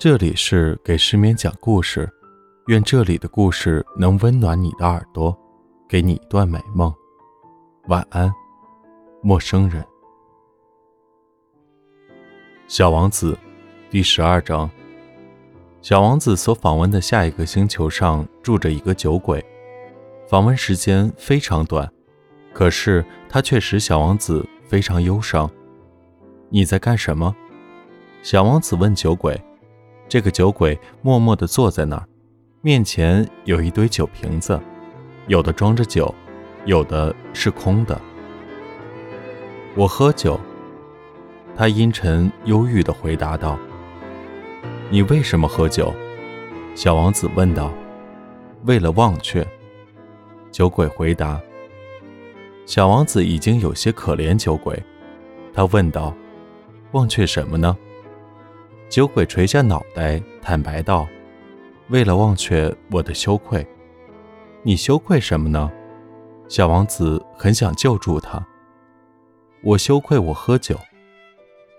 这里是给失眠讲故事，愿这里的故事能温暖你的耳朵，给你一段美梦。晚安，陌生人。小王子，第十二章。小王子所访问的下一个星球上住着一个酒鬼，访问时间非常短，可是他却使小王子非常忧伤。你在干什么？小王子问酒鬼。这个酒鬼默默地坐在那儿，面前有一堆酒瓶子，有的装着酒，有的是空的。我喝酒。他阴沉忧郁地回答道。你为什么喝酒？小王子问道。为了忘却。酒鬼回答。小王子已经有些可怜酒鬼，他问道。忘却什么呢？酒鬼垂下脑袋，坦白道：“为了忘却我的羞愧。”你羞愧什么呢？小王子很想救助他。我羞愧我喝酒。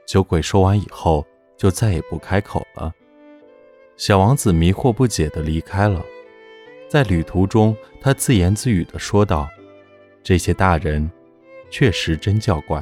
酒鬼说完以后，就再也不开口了。小王子迷惑不解地离开了。在旅途中，他自言自语地说道：“这些大人，确实真叫怪。”